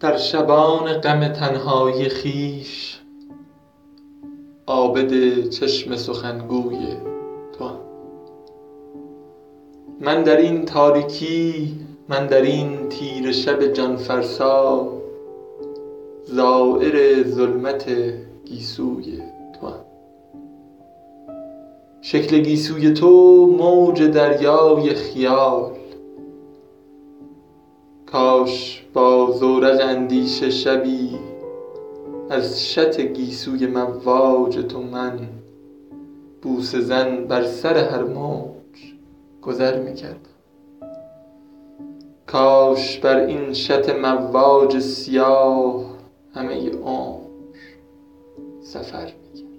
در شبان غم تنهایی خویش عابد چشم سخنگوی توام من در این تاریکی من در این تیره شب جان فرسا زایر ظلمت گیسوی توام شکل گیسوی تو موج دریای خیال. کاش با زورق اندیشه شبی از شط گیسوی مواج تو من بوسه زن بر سر هر موج گذر می کردم کاش بر این شط مواج سیاه همه عمر سفر می کردم